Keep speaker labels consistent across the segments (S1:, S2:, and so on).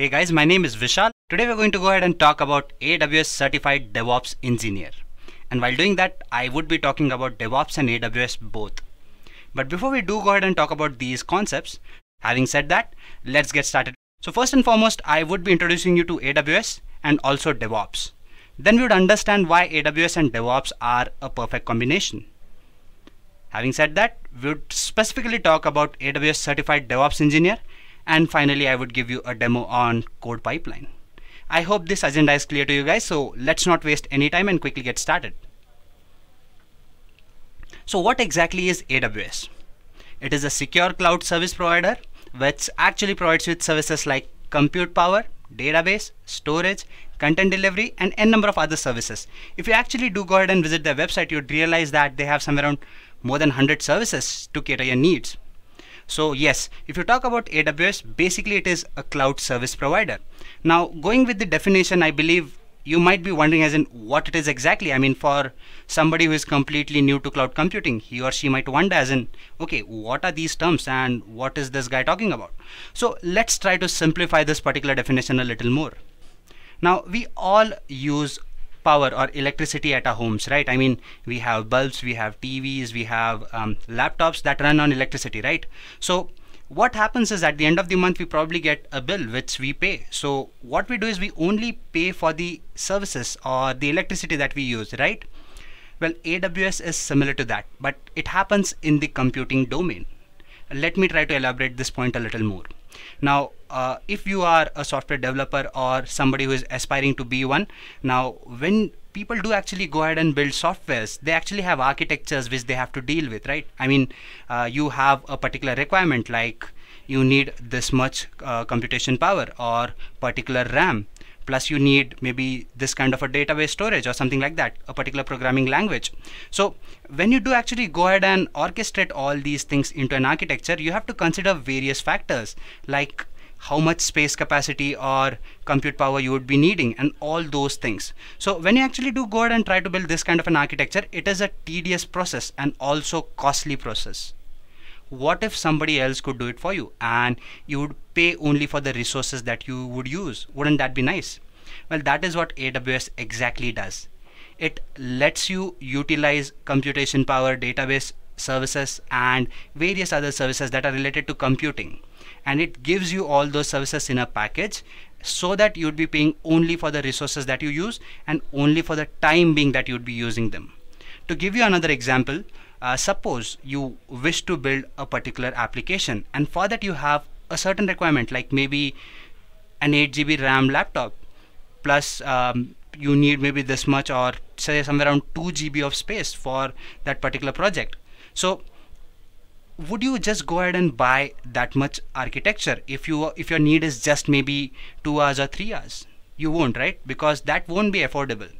S1: Hey guys, my name is Vishal. Today we're going to go ahead and talk about AWS Certified DevOps Engineer. And while doing that, I would be talking about DevOps and AWS both. But before we do go ahead and talk about these concepts, having said that, let's get started. So first and foremost, I would be introducing you to AWS and also DevOps. Then we would understand why AWS and DevOps are a perfect combination. Having said that, we would specifically talk about AWS Certified DevOps Engineer and finally I would give you a demo on code pipeline. I hope this agenda is clear to you guys so let's not waste any time and quickly get started. So what exactly is AWS? It is a secure cloud service provider which actually provides with services like compute power, database, storage, content delivery and n number of other services. If you actually do go ahead and visit their website you'd realize that they have somewhere around more than 100 services to cater your needs. So yes, if you talk about AWS, basically it is a cloud service provider. Now going with the definition, I believe you might be wondering as in what it is exactly. I mean, for somebody who is completely new to cloud computing, he or she might wonder as in, okay, what are these terms and what is this guy talking about? So let's try to simplify this particular definition a little more. Now we all use power or electricity at our homes, right? I mean, we have bulbs, we have TVs, we have um, laptops that run on electricity, right? So what happens is at the end of the month, we probably get a bill which we pay. So what we do is we only pay for the services or the electricity that we use, right? Well, AWS is similar to that, but it happens in the computing domain. Let me try to elaborate this point a little more. Now, uh, if you are a software developer or somebody who is aspiring to be one, now when people do actually go ahead and build softwares, they actually have architectures which they have to deal with, right? I mean, uh, you have a particular requirement like you need this much uh, computation power or particular RAM plus you need maybe this kind of a database storage or something like that a particular programming language. So when you do actually go ahead and orchestrate all these things into an architecture you have to consider various factors like how much space capacity or compute power you would be needing and all those things. So when you actually do go ahead and try to build this kind of an architecture it is a tedious process and also costly process what if somebody else could do it for you? And you would pay only for the resources that you would use. Wouldn't that be nice? Well that is what aws exactly does. It lets you utilize computation power database services and various other services that are related to computing. And it gives you all those services in a package so that you'd be paying only for the resources that you use and only for the time being that you'd be using them. To give you another example uh, suppose you wish to build a particular application and for that you have a certain requirement like maybe an 8 GB RAM laptop plus um, you need maybe this much or say somewhere around 2 GB of space for that particular project. So would you just go ahead and buy that much architecture if you if your need is just maybe 2 hours or 3 hours? You won't right? Because that won't be affordable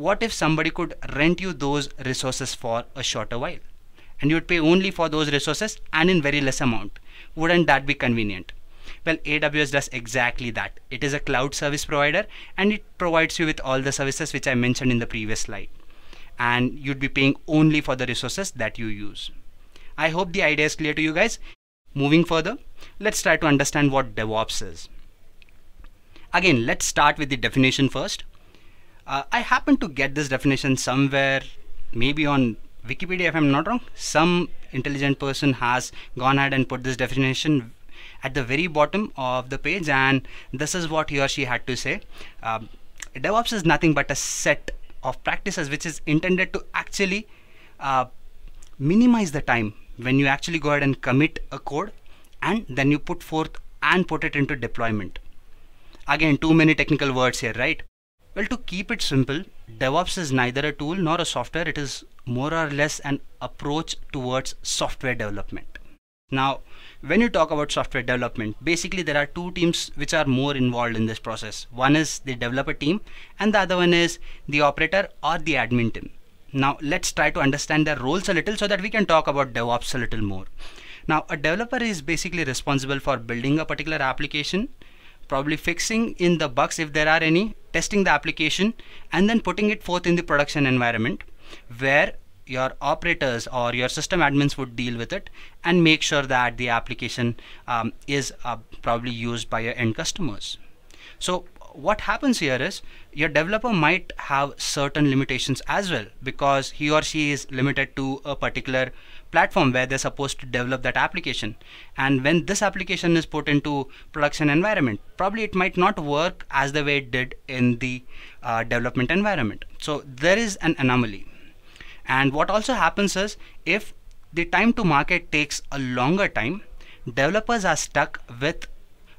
S1: what if somebody could rent you those resources for a shorter while? And you'd pay only for those resources and in very less amount. Wouldn't that be convenient? Well aws does exactly that. It is a cloud service provider and it provides you with all the services which i mentioned in the previous slide. And you'd be paying only for the resources that you use. I hope the idea is clear to you guys. Moving further let's try to understand what devops is. Again let's start with the definition first uh, I happen to get this definition somewhere, maybe on Wikipedia if I'm not wrong. Some intelligent person has gone ahead and put this definition at the very bottom of the page and this is what he or she had to say. Um, DevOps is nothing but a set of practices which is intended to actually uh, minimize the time when you actually go ahead and commit a code and then you put forth and put it into deployment. Again, too many technical words here, right? Well, to keep it simple, DevOps is neither a tool nor a software. It is more or less an approach towards software development. Now, when you talk about software development, basically there are two teams which are more involved in this process. One is the developer team and the other one is the operator or the admin team. Now, let's try to understand their roles a little so that we can talk about DevOps a little more. Now, a developer is basically responsible for building a particular application probably fixing in the bugs if there are any, testing the application, and then putting it forth in the production environment where your operators or your system admins would deal with it and make sure that the application um, is uh, probably used by your end customers. So what happens here is your developer might have certain limitations as well because he or she is limited to a particular platform where they're supposed to develop that application. And when this application is put into production environment probably it might not work as the way it did in the uh, development environment. So there is an anomaly. And what also happens is if the time to market takes a longer time developers are stuck with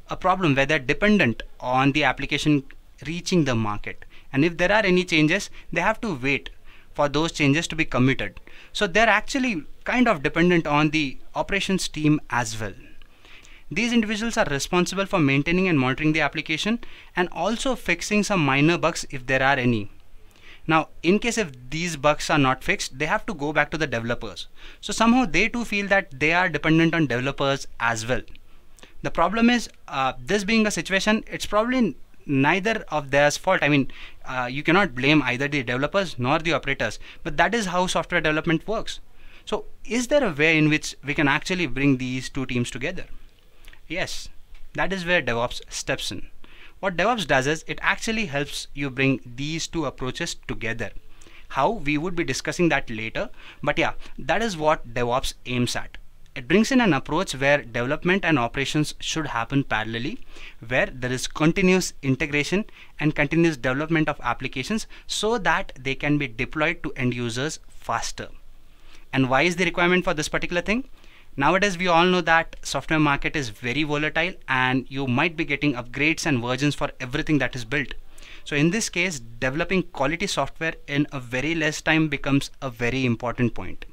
S1: a problem where they're dependent on the application reaching the market. And if there are any changes they have to wait for those changes to be committed. So they're actually kind of dependent on the operations team as well. These individuals are responsible for maintaining and monitoring the application and also fixing some minor bugs if there are any. Now in case if these bugs are not fixed they have to go back to the developers. So somehow they too feel that they are dependent on developers as well. The problem is uh, this being a situation, it's probably neither of theirs fault. I mean, uh, you cannot blame either the developers nor the operators, but that is how software development works. So is there a way in which we can actually bring these two teams together? Yes, that is where DevOps steps in. What DevOps does is it actually helps you bring these two approaches together. How we would be discussing that later, but yeah, that is what DevOps aims at. It brings in an approach where development and operations should happen parallelly, where there is continuous integration and continuous development of applications so that they can be deployed to end users faster. And why is the requirement for this particular thing? Nowadays, we all know that software market is very volatile and you might be getting upgrades and versions for everything that is built. So in this case, developing quality software in a very less time becomes a very important point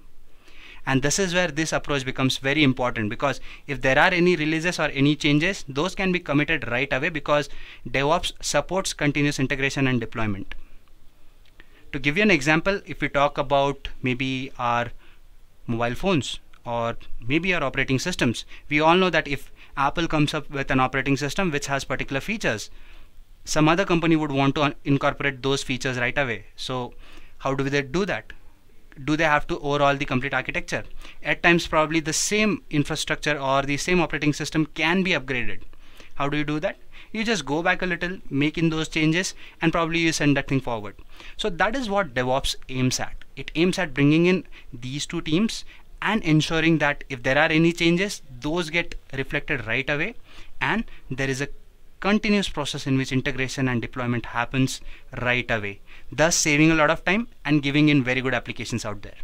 S1: and this is where this approach becomes very important because if there are any releases or any changes those can be committed right away because DevOps supports continuous integration and deployment. To give you an example if we talk about maybe our mobile phones or maybe our operating systems we all know that if Apple comes up with an operating system which has particular features some other company would want to incorporate those features right away. So how do they do that do they have to overhaul the complete architecture? At times, probably the same infrastructure or the same operating system can be upgraded. How do you do that? You just go back a little, make in those changes, and probably you send that thing forward. So that is what DevOps aims at. It aims at bringing in these two teams and ensuring that if there are any changes, those get reflected right away, and there is a continuous process in which integration and deployment happens right away thus saving a lot of time and giving in very good applications out there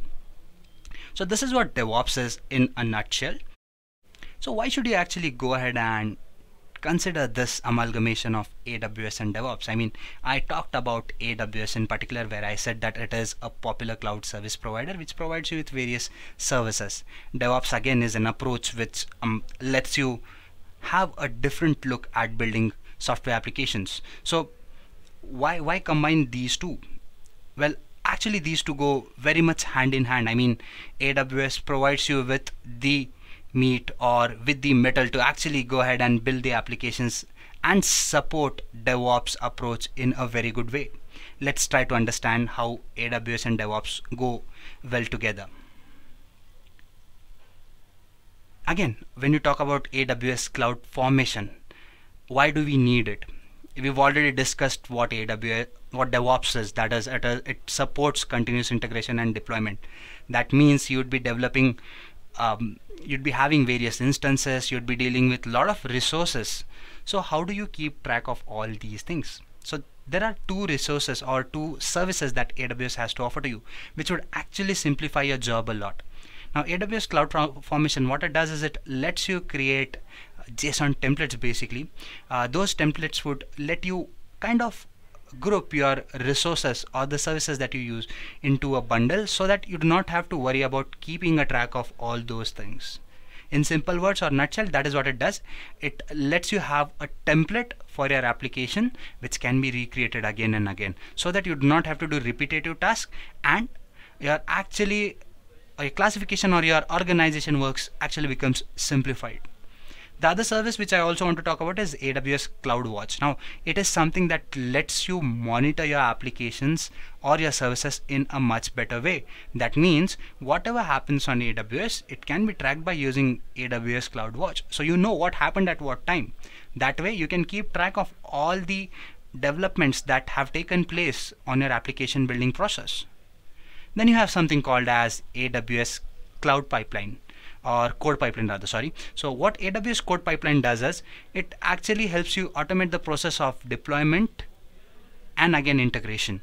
S1: so this is what DevOps is in a nutshell so why should you actually go ahead and consider this amalgamation of AWS and DevOps. I mean, I talked about AWS in particular where I said that it is a popular cloud service provider which provides you with various services. DevOps again is an approach which um, lets you have a different look at building software applications. So why why combine these two? Well, actually these two go very much hand in hand. I mean, AWS provides you with the meat or with the metal to actually go ahead and build the applications and support DevOps approach in a very good way. Let's try to understand how AWS and DevOps go well together again when you talk about AWS cloud formation why do we need it we've already discussed what AWS what DevOps is. That is it, it supports continuous integration and deployment. That means you'd be developing um, you'd be having various instances. You'd be dealing with a lot of resources. So how do you keep track of all these things? So there are two resources or two services that AWS has to offer to you which would actually simplify your job a lot. Now AWS Cloud Formation, what it does is it lets you create JSON templates basically. Uh, those templates would let you kind of group your resources or the services that you use into a bundle so that you do not have to worry about keeping a track of all those things. In simple words or nutshell, that is what it does. It lets you have a template for your application which can be recreated again and again so that you do not have to do repetitive tasks and you're actually your classification or your organization works actually becomes simplified. The other service which I also want to talk about is AWS CloudWatch. Now, it is something that lets you monitor your applications or your services in a much better way. That means whatever happens on AWS, it can be tracked by using AWS CloudWatch. So you know what happened at what time. That way you can keep track of all the developments that have taken place on your application building process. Then you have something called as AWS Cloud Pipeline or code pipeline rather sorry. So what aws code pipeline does is it actually helps you automate the process of deployment and again integration.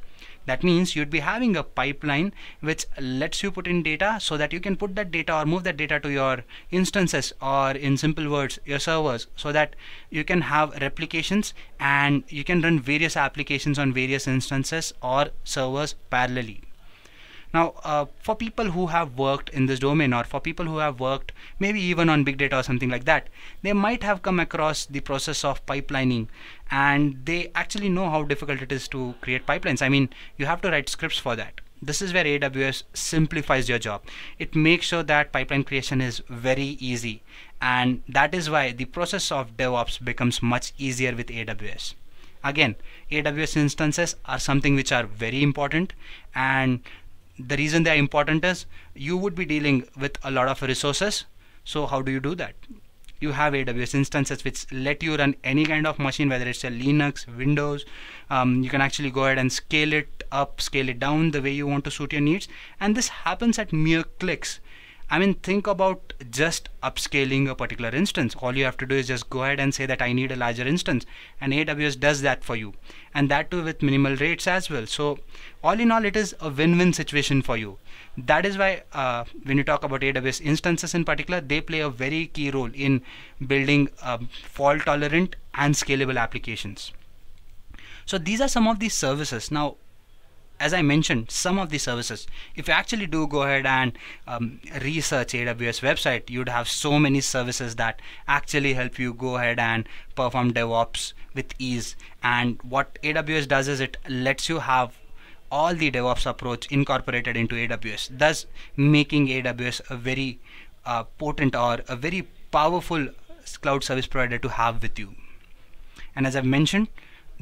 S1: That means you'd be having a pipeline which lets you put in data so that you can put that data or move that data to your instances or in simple words your servers so that you can have replications and you can run various applications on various instances or servers parallelly now, uh, for people who have worked in this domain or for people who have worked maybe even on big data or something like that, they might have come across the process of pipelining and they actually know how difficult it is to create pipelines. I mean, you have to write scripts for that. This is where AWS simplifies your job. It makes sure that pipeline creation is very easy and that is why the process of DevOps becomes much easier with AWS again aws instances are something which are very important and the reason they are important is you would be dealing with a lot of resources. So how do you do that? You have AWS instances which let you run any kind of machine whether it's a Linux Windows. Um, you can actually go ahead and scale it up scale it down the way you want to suit your needs. And this happens at mere clicks I mean, think about just upscaling a particular instance. All you have to do is just go ahead and say that I need a larger instance, and AWS does that for you, and that too with minimal rates as well. So, all in all, it is a win-win situation for you. That is why, uh, when you talk about AWS instances in particular, they play a very key role in building um, fault-tolerant and scalable applications. So these are some of these services. Now, as I mentioned, some of the services, if you actually do go ahead and um, research AWS website, you'd have so many services that actually help you go ahead and perform DevOps with ease. And what AWS does is it lets you have all the DevOps approach incorporated into AWS, thus making AWS a very uh, potent or a very powerful cloud service provider to have with you. And as I've mentioned,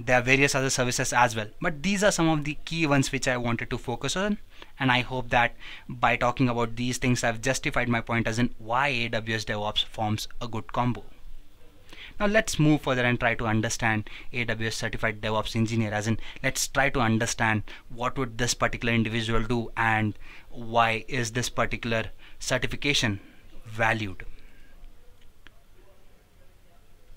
S1: there are various other services as well but these are some of the key ones which I wanted to focus on and I hope that by talking about these things I've justified my point as in why AWS DevOps forms a good combo. Now let's move further and try to understand AWS certified DevOps engineer as in let's try to understand what would this particular individual do and why is this particular certification valued.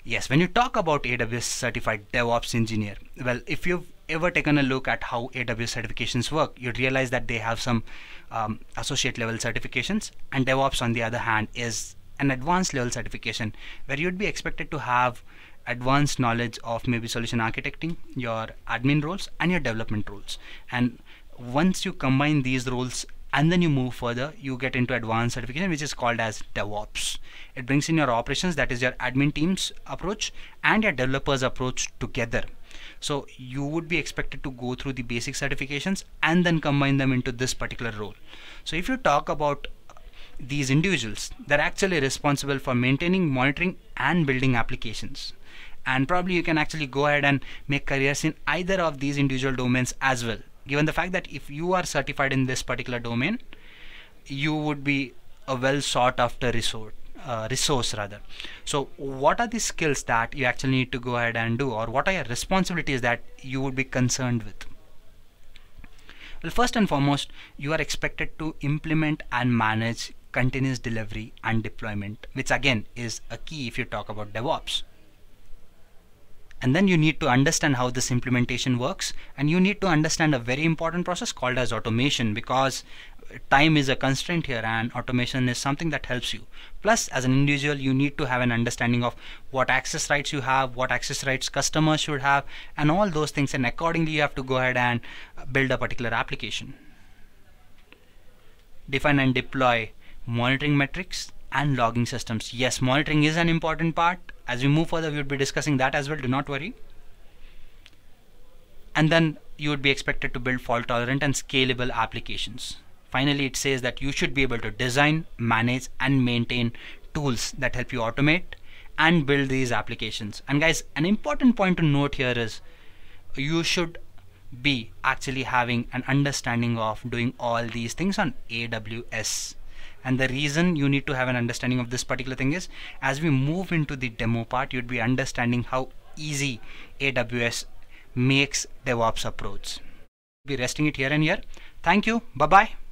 S1: Yes, when you talk about AWS certified DevOps engineer, well, if you've ever taken a look at how AWS certifications work, you'd realize that they have some um, associate level certifications, and DevOps, on the other hand, is an advanced level certification where you'd be expected to have advanced knowledge of maybe solution architecting, your admin roles, and your development roles. And once you combine these roles and then you move further you get into advanced certification which is called as DevOps. It brings in your operations that is your admin team's approach and your developers approach together. So you would be expected to go through the basic certifications and then combine them into this particular role. So if you talk about these individuals they're actually responsible for maintaining monitoring and building applications. And probably you can actually go ahead and make careers in either of these individual domains as well given the fact that if you are certified in this particular domain you would be a well sought after resource uh, resource rather. So what are the skills that you actually need to go ahead and do or what are your responsibilities that you would be concerned with? Well first and foremost you are expected to implement and manage continuous delivery and deployment which again is a key if you talk about DevOps and then you need to understand how this implementation works. And you need to understand a very important process called as automation because time is a constraint here and automation is something that helps you. Plus as an individual you need to have an understanding of what access rights you have what access rights customers should have and all those things. And accordingly you have to go ahead and build a particular application. Define and deploy monitoring metrics and logging systems. Yes monitoring is an important part as we move further we would be discussing that as well. Do not worry. And then you would be expected to build fault tolerant and scalable applications. Finally it says that you should be able to design manage and maintain tools that help you automate and build these applications. And guys an important point to note here is you should be actually having an understanding of doing all these things on AWS and the reason you need to have an understanding of this particular thing is as we move into the demo part you'd be understanding how easy AWS makes DevOps approach. Be resting it here and here. Thank you. Bye bye.